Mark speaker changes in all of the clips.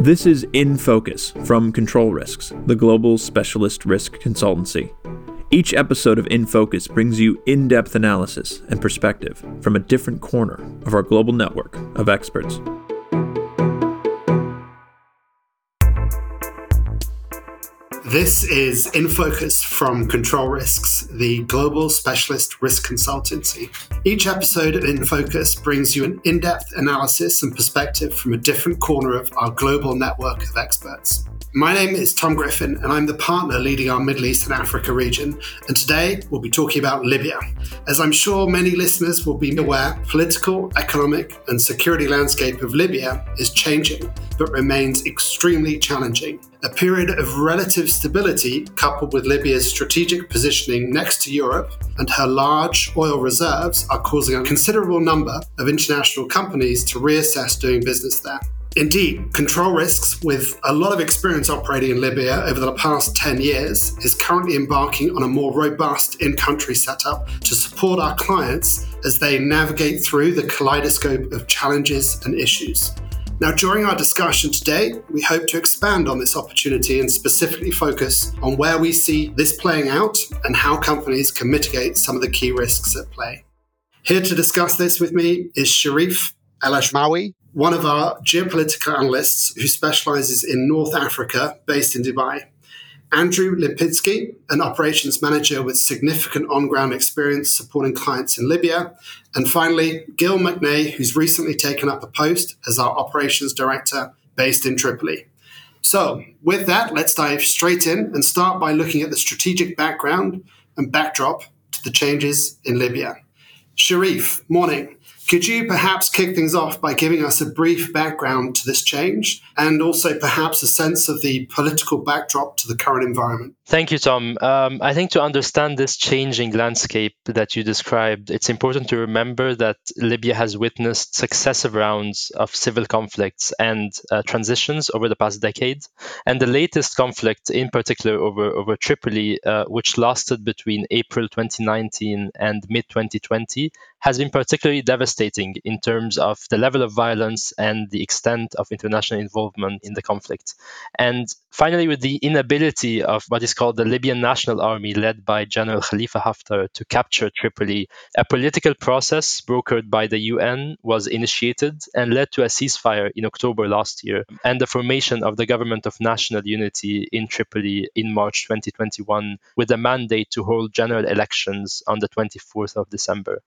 Speaker 1: This is In Focus from Control Risks, the global specialist risk consultancy. Each episode of In Focus brings you in depth analysis and perspective from a different corner of our global network of experts.
Speaker 2: This is In Focus from Control Risks, the global specialist risk consultancy. Each episode of In Focus brings you an in depth analysis and perspective from a different corner of our global network of experts. My name is Tom Griffin, and I'm the partner leading our Middle East and Africa region. And today we'll be talking about Libya. As I'm sure many listeners will be aware, the political, economic, and security landscape of Libya is changing, but remains extremely challenging. A period of relative stability, coupled with Libya's strategic positioning next to Europe and her large oil reserves, are causing a considerable number of international companies to reassess doing business there. Indeed, Control Risks, with a lot of experience operating in Libya over the past 10 years, is currently embarking on a more robust in country setup to support our clients as they navigate through the kaleidoscope of challenges and issues. Now, during our discussion today, we hope to expand on this opportunity and specifically focus on where we see this playing out and how companies can mitigate some of the key risks at play. Here to discuss this with me is Sharif El Ashmawi, one of our geopolitical analysts who specializes in North Africa, based in Dubai. Andrew Lipinski, an operations manager with significant on ground experience supporting clients in Libya. And finally, Gil McNay, who's recently taken up a post as our operations director based in Tripoli. So, with that, let's dive straight in and start by looking at the strategic background and backdrop to the changes in Libya. Sharif, morning. Could you perhaps kick things off by giving us a brief background to this change and also perhaps a sense of the political backdrop to the current environment?
Speaker 3: Thank you, Tom. Um, I think to understand this changing landscape that you described, it's important to remember that Libya has witnessed successive rounds of civil conflicts and uh, transitions over the past decade. And the latest conflict, in particular over, over Tripoli, uh, which lasted between April 2019 and mid 2020, has been particularly devastating in terms of the level of violence and the extent of international involvement in the conflict. And finally, with the inability of what is called the Libyan National Army, led by General Khalifa Haftar, to capture Tripoli, a political process brokered by the UN was initiated and led to a ceasefire in October last year and the formation of the Government of National Unity in Tripoli in March 2021 with a mandate to hold general elections on the 24th of December.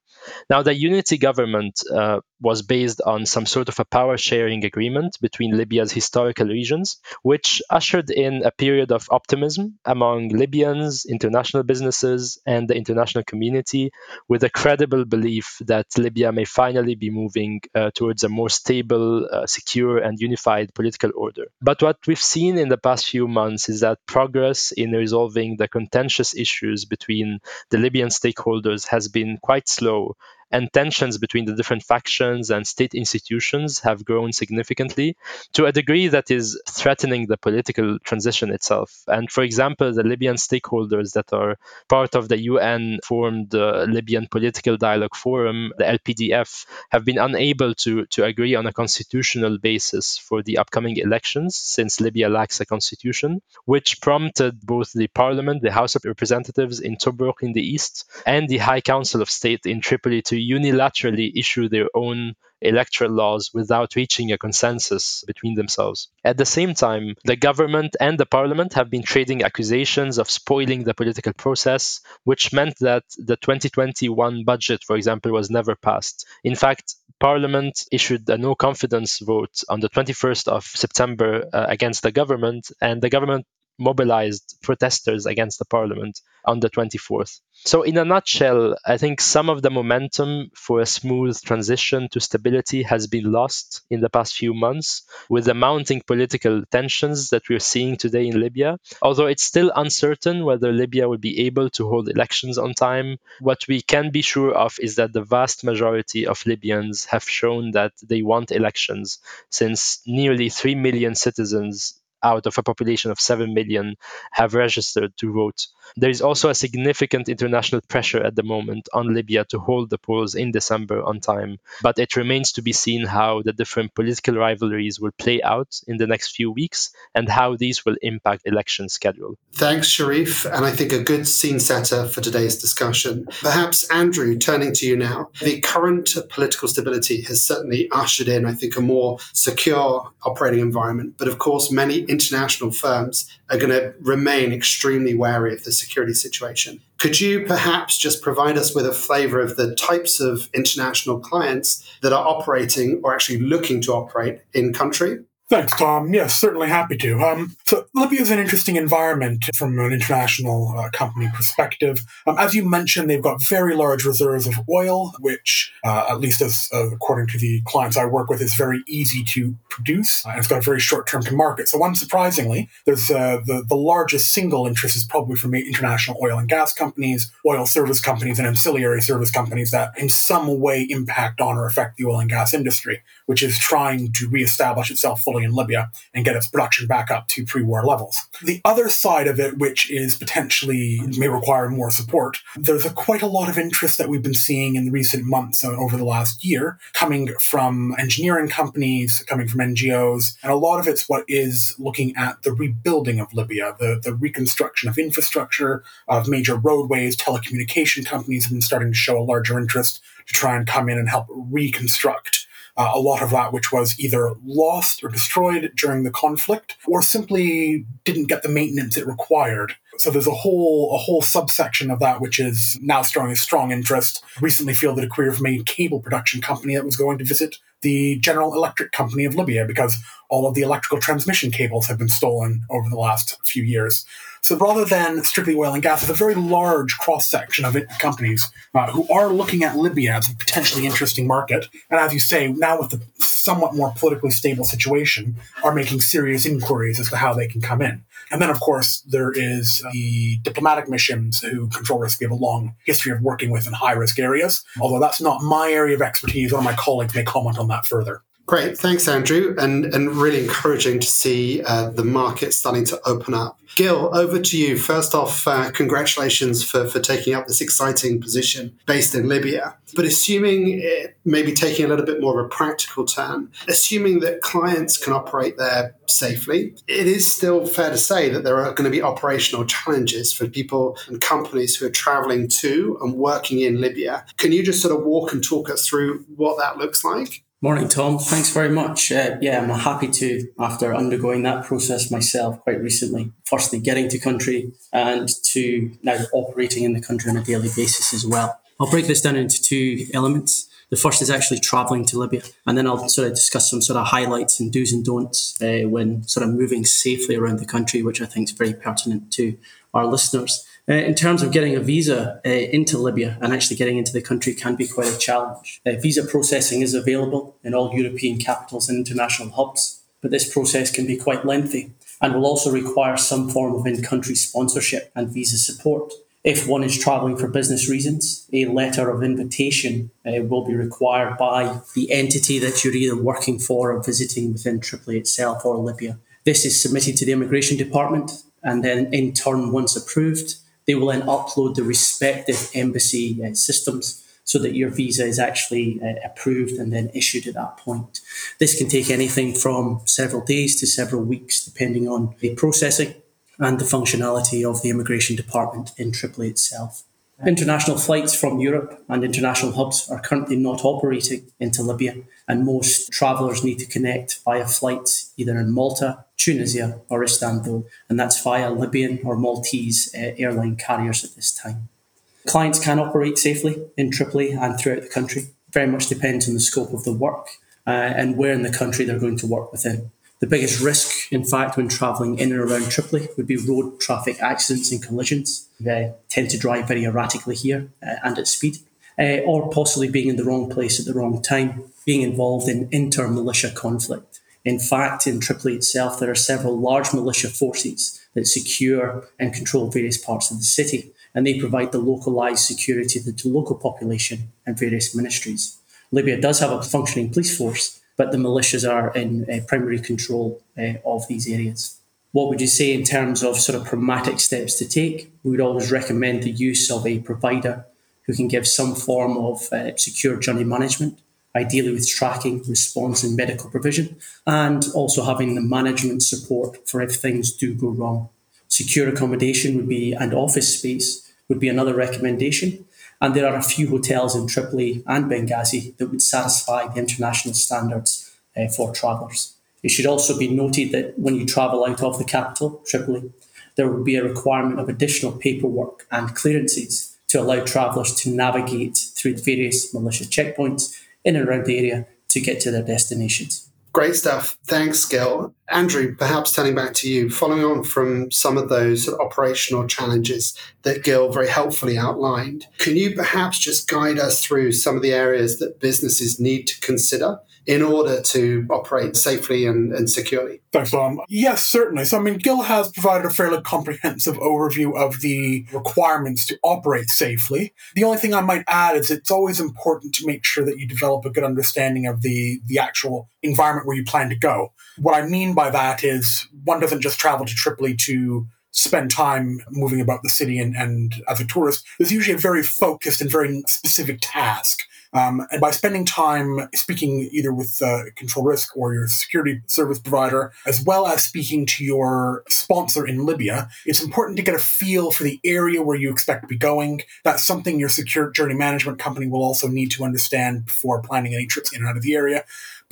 Speaker 3: Now, the unity government uh, was based on some sort of a power sharing agreement between Libya's historical regions, which ushered in a period of optimism among Libyans, international businesses, and the international community, with a credible belief that Libya may finally be moving uh, towards a more stable, uh, secure, and unified political order. But what we've seen in the past few months is that progress in resolving the contentious issues between the Libyan stakeholders has been quite slow and tensions between the different factions and state institutions have grown significantly to a degree that is threatening the political transition itself. And for example, the Libyan stakeholders that are part of the UN formed uh, Libyan Political Dialogue Forum, the LPDF, have been unable to, to agree on a constitutional basis for the upcoming elections since Libya lacks a constitution, which prompted both the parliament, the House of Representatives in Tobruk in the east, and the High Council of State in Tripoli to unilaterally issue their own electoral laws without reaching a consensus between themselves. At the same time, the government and the parliament have been trading accusations of spoiling the political process, which meant that the 2021 budget, for example, was never passed. In fact, Parliament issued a no confidence vote on the 21st of September uh, against the government, and the government mobilized protesters against the parliament on the 24th. So, in a nutshell, I think some of the momentum for a smooth transition to stability has been lost in the past few months with the mounting political tensions that we're seeing today in Libya. Although it's still uncertain whether Libya will be able to hold elections on time, what we can be sure of is that the vast majority of Libyans have shown that they want elections, since nearly 3 million citizens out of a population of 7 million have registered to vote. There is also a significant international pressure at the moment on Libya to hold the polls in December on time, but it remains to be seen how the different political rivalries will play out in the next few weeks and how these will impact election schedule.
Speaker 2: Thanks, Sharif, and I think a good scene setter for today's discussion. Perhaps, Andrew, turning to you now, the current political stability has certainly ushered in, I think, a more secure operating environment, but of course, many international firms are going to remain extremely wary of the security situation. Could you perhaps just provide us with a flavor of the types of international clients that are operating or actually looking to operate in country?
Speaker 4: Thanks, Tom. Yes, certainly happy to. Um, so Libya is an interesting environment from an international uh, company perspective. Um, as you mentioned, they've got very large reserves of oil, which, uh, at least as uh, according to the clients I work with, is very easy to produce. and it's got a very short term to market. So, unsurprisingly, there's uh, the the largest single interest is probably from international oil and gas companies, oil service companies, and ancillary service companies that in some way impact on or affect the oil and gas industry, which is trying to reestablish itself fully in Libya and get its production back up to pre war levels. The other side of it, which is potentially may require more support, there's a, quite a lot of interest that we've been seeing in the recent months uh, over the last year coming from engineering companies, coming from NGOs, and a lot of it's what is looking at the rebuilding of Libya, the, the reconstruction of infrastructure, of major roadways, telecommunication companies have been starting to show a larger interest to try and come in and help reconstruct uh, a lot of that which was either lost or destroyed during the conflict or simply didn't get the maintenance it required. So there's a whole a whole subsection of that which is now strong strong interest. Recently fielded a query from a cable production company that was going to visit the General Electric Company of Libya because all of the electrical transmission cables have been stolen over the last few years. So rather than strictly oil and gas, there's a very large cross section of it, companies uh, who are looking at Libya as a potentially interesting market. And as you say, now with the somewhat more politically stable situation, are making serious inquiries as to how they can come in. And then, of course, there is the diplomatic missions who Control Risk have a long history of working with in high risk areas. Although that's not my area of expertise, one of my colleagues may comment on that further.
Speaker 2: Great, thanks, Andrew, and and really encouraging to see uh, the market starting to open up. Gil, over to you. First off, uh, congratulations for for taking up this exciting position based in Libya. But assuming it maybe taking a little bit more of a practical turn, assuming that clients can operate there safely, it is still fair to say that there are going to be operational challenges for people and companies who are traveling to and working in Libya. Can you just sort of walk and talk us through what that looks like?
Speaker 5: Morning, Tom. Thanks very much. Uh, yeah, I'm happy to, after undergoing that process myself quite recently, firstly getting to country and to now operating in the country on a daily basis as well. I'll break this down into two elements. The first is actually traveling to Libya, and then I'll sort of discuss some sort of highlights and do's and don'ts uh, when sort of moving safely around the country, which I think is very pertinent to our listeners. Uh, in terms of getting a visa uh, into Libya and actually getting into the country can be quite a challenge. Uh, visa processing is available in all European capitals and international hubs, but this process can be quite lengthy and will also require some form of in country sponsorship and visa support. If one is travelling for business reasons, a letter of invitation uh, will be required by the entity that you're either working for or visiting within Tripoli itself or Libya. This is submitted to the immigration department, and then in turn, once approved, they will then upload the respective embassy uh, systems so that your visa is actually uh, approved and then issued at that point. This can take anything from several days to several weeks, depending on the processing and the functionality of the immigration department in Tripoli itself. International flights from Europe and international hubs are currently not operating into Libya, and most travellers need to connect via flights either in Malta, Tunisia, or Istanbul, and that's via Libyan or Maltese uh, airline carriers at this time. Clients can operate safely in Tripoli and throughout the country. Very much depends on the scope of the work uh, and where in the country they're going to work within. The biggest risk, in fact, when travelling in and around Tripoli would be road traffic accidents and collisions. They tend to drive very erratically here uh, and at speed, uh, or possibly being in the wrong place at the wrong time, being involved in inter militia conflict. In fact, in Tripoli itself, there are several large militia forces that secure and control various parts of the city, and they provide the localised security to the local population and various ministries. Libya does have a functioning police force, but the militias are in uh, primary control uh, of these areas. What would you say in terms of sort of pragmatic steps to take? We would always recommend the use of a provider who can give some form of uh, secure journey management, ideally with tracking, response, and medical provision, and also having the management support for if things do go wrong. Secure accommodation would be, and office space would be another recommendation. And there are a few hotels in Tripoli and Benghazi that would satisfy the international standards uh, for travellers. It should also be noted that when you travel out of the capital, Tripoli, there will be a requirement of additional paperwork and clearances to allow travellers to navigate through various militia checkpoints in and around the area to get to their destinations.
Speaker 2: Great stuff. Thanks, Gil. Andrew, perhaps turning back to you, following on from some of those operational challenges that Gil very helpfully outlined, can you perhaps just guide us through some of the areas that businesses need to consider in order to operate safely and, and securely?
Speaker 4: Thanks, Tom. Yes, certainly. So, I mean, Gil has provided a fairly comprehensive overview of the requirements to operate safely. The only thing I might add is it's always important to make sure that you develop a good understanding of the, the actual environment where you plan to go. What I mean by that is one doesn't just travel to Tripoli to spend time moving about the city and, and as a tourist. There's usually a very focused and very specific task um, and by spending time speaking either with uh, control risk or your security service provider, as well as speaking to your sponsor in Libya, it's important to get a feel for the area where you expect to be going. That's something your secure journey management company will also need to understand before planning any trips in and out of the area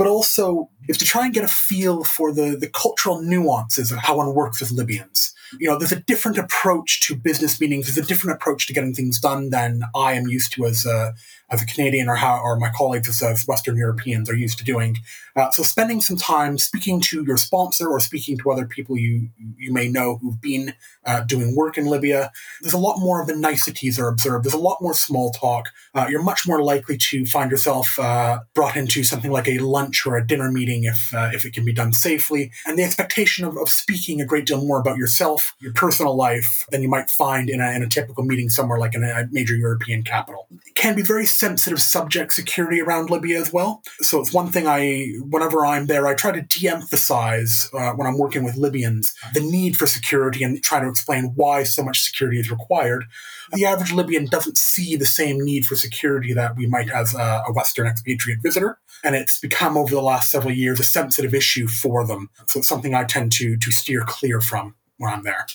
Speaker 4: but also is to try and get a feel for the, the cultural nuances of how one works with Libyans. You know, there's a different approach to business meetings. There's a different approach to getting things done than I am used to as a, as a Canadian or how or my colleagues as, Western Europeans are used to doing. Uh, so spending some time speaking to your sponsor or speaking to other people you you may know who've been uh, doing work in Libya, there's a lot more of the niceties are observed. There's a lot more small talk. Uh, you're much more likely to find yourself uh, brought into something like a lunch or a dinner meeting if uh, if it can be done safely. And the expectation of, of speaking a great deal more about yourself, your personal life, than you might find in a, in a typical meeting somewhere like in a major European capital. It can be very sensitive subject security around Libya as well. So it's one thing I, whenever I'm there, I try to de-emphasize uh, when I'm working with Libyans the need for security and try to explain why so much security is required. The average Libyan doesn't see the same need for security that we might as a, a Western expatriate visitor, and it's become over the last several years a sensitive issue for them. So it's something I tend to to steer clear from when I'm there.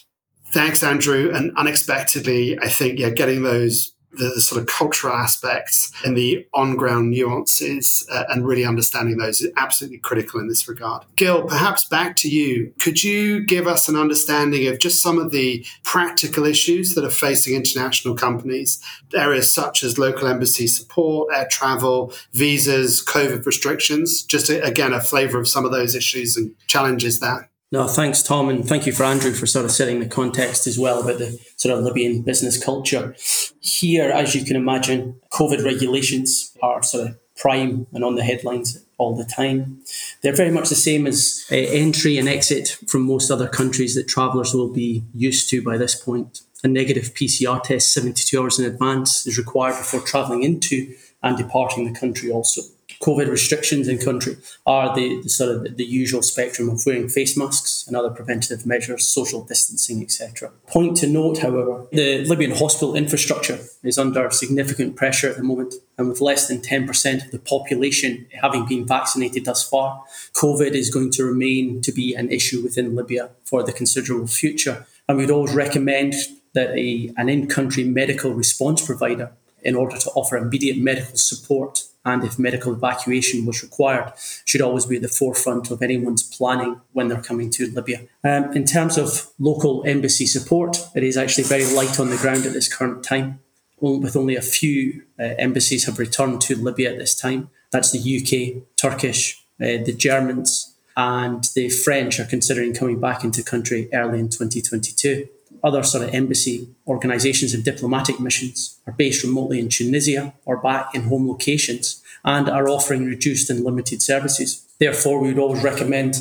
Speaker 2: Thanks, Andrew. And unexpectedly, I think yeah, getting those the, the, sort of cultural aspects and the on ground nuances uh, and really understanding those is absolutely critical in this regard. Gil, perhaps back to you. Could you give us an understanding of just some of the practical issues that are facing international companies, areas such as local embassy support, air travel, visas, COVID restrictions? Just a, again, a flavor of some of those issues and challenges that
Speaker 5: no, thanks, Tom, and thank you for Andrew for sort of setting the context as well about the sort of Libyan business culture. Here, as you can imagine, COVID regulations are sort of prime and on the headlines all the time. They're very much the same as uh, entry and exit from most other countries that travellers will be used to by this point. A negative PCR test 72 hours in advance is required before travelling into and departing the country also. COVID restrictions in country are the, the sort of the, the, usual spectrum of wearing face masks and other preventative measures, social distancing, etc. Point to note, however, the Libyan hospital infrastructure is under significant pressure at the moment, and with less than 10% of the population having been vaccinated thus far, COVID is going to remain to be an issue within Libya for the considerable future. And we'd always recommend that a, an in-country medical response provider in order to offer immediate medical support and if medical evacuation was required, should always be at the forefront of anyone's planning when they're coming to Libya. Um, in terms of local embassy support, it is actually very light on the ground at this current time, with only a few uh, embassies have returned to Libya at this time. That's the UK, Turkish, uh, the Germans, and the French are considering coming back into country early in 2022 other sort of embassy organisations and diplomatic missions are based remotely in Tunisia or back in home locations and are offering reduced and limited services. Therefore, we would always recommend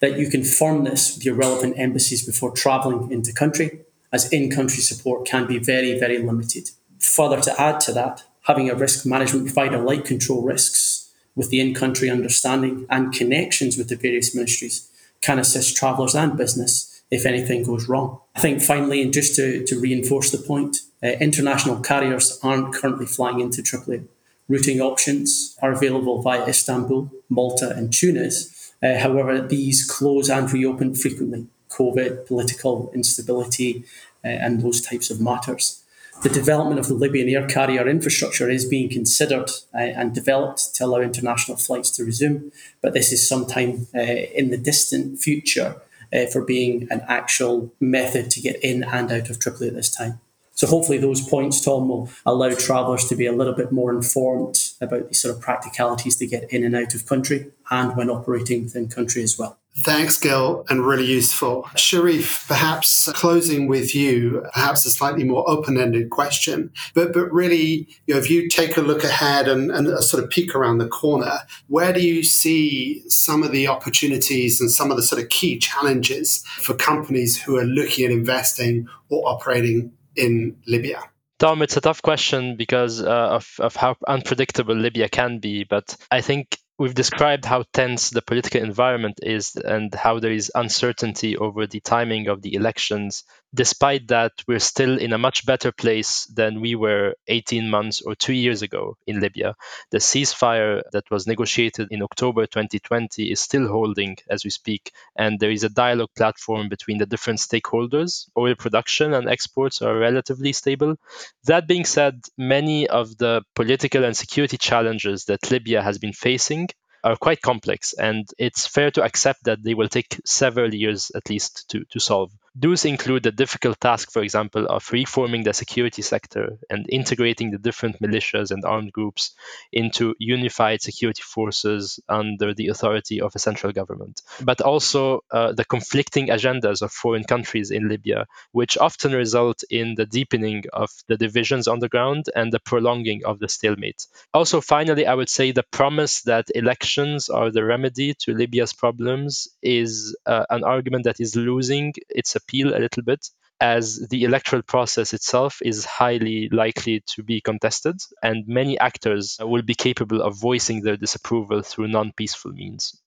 Speaker 5: that you confirm this with your relevant embassies before travelling into country, as in country support can be very, very limited. Further to add to that, having a risk management provider like Control Risks with the in country understanding and connections with the various ministries can assist travellers and business if anything goes wrong. I think finally, and just to, to reinforce the point, uh, international carriers aren't currently flying into Tripoli. Routing options are available via Istanbul, Malta, and Tunis. Uh, however, these close and reopen frequently. COVID, political instability, uh, and those types of matters. The development of the Libyan air carrier infrastructure is being considered uh, and developed to allow international flights to resume, but this is sometime uh, in the distant future uh, for being an actual method to get in and out of Tripoli at this time. So hopefully those points, Tom, will allow travellers to be a little bit more informed about the sort of practicalities to get in and out of country and when operating within country as well.
Speaker 2: Thanks, Gil, and really useful. Sharif, perhaps closing with you, perhaps a slightly more open-ended question, but but really, you know, if you take a look ahead and, and sort of peek around the corner, where do you see some of the opportunities and some of the sort of key challenges for companies who are looking at investing or operating in Libya?
Speaker 3: Tom, it's a tough question because uh, of, of how unpredictable Libya can be. But I think we've described how tense the political environment is and how there is uncertainty over the timing of the elections. Despite that, we're still in a much better place than we were 18 months or two years ago in Libya. The ceasefire that was negotiated in October 2020 is still holding as we speak, and there is a dialogue platform between the different stakeholders. Oil production and exports are relatively stable. That being said, many of the political and security challenges that Libya has been facing are quite complex, and it's fair to accept that they will take several years at least to, to solve. Those include the difficult task, for example, of reforming the security sector and integrating the different militias and armed groups into unified security forces under the authority of a central government. But also uh, the conflicting agendas of foreign countries in Libya, which often result in the deepening of the divisions on the ground and the prolonging of the stalemate. Also, finally, I would say the promise that elections are the remedy to Libya's problems is uh, an argument that is losing its appeal a little bit as the electoral process itself is highly likely to be contested, and many actors will be capable of voicing their disapproval through non peaceful means.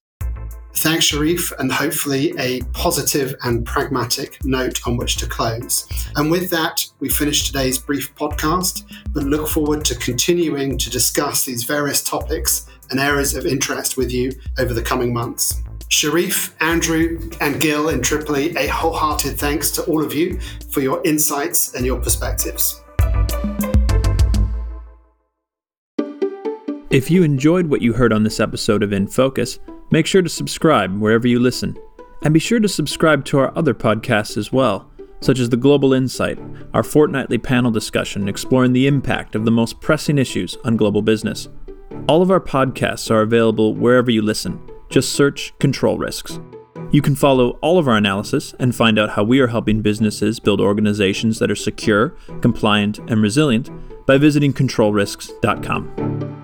Speaker 2: Thanks, Sharif, and hopefully a positive and pragmatic note on which to close. And with that, we finish today's brief podcast, but look forward to continuing to discuss these various topics and areas of interest with you over the coming months. Sharif, Andrew, and Gil in Tripoli, a wholehearted thanks to all of you for your insights and your perspectives.
Speaker 1: If you enjoyed what you heard on this episode of In Focus, make sure to subscribe wherever you listen. And be sure to subscribe to our other podcasts as well, such as The Global Insight, our fortnightly panel discussion exploring the impact of the most pressing issues on global business. All of our podcasts are available wherever you listen just search Control Risks. You can follow all of our analysis and find out how we are helping businesses build organizations that are secure, compliant, and resilient by visiting controlrisks.com.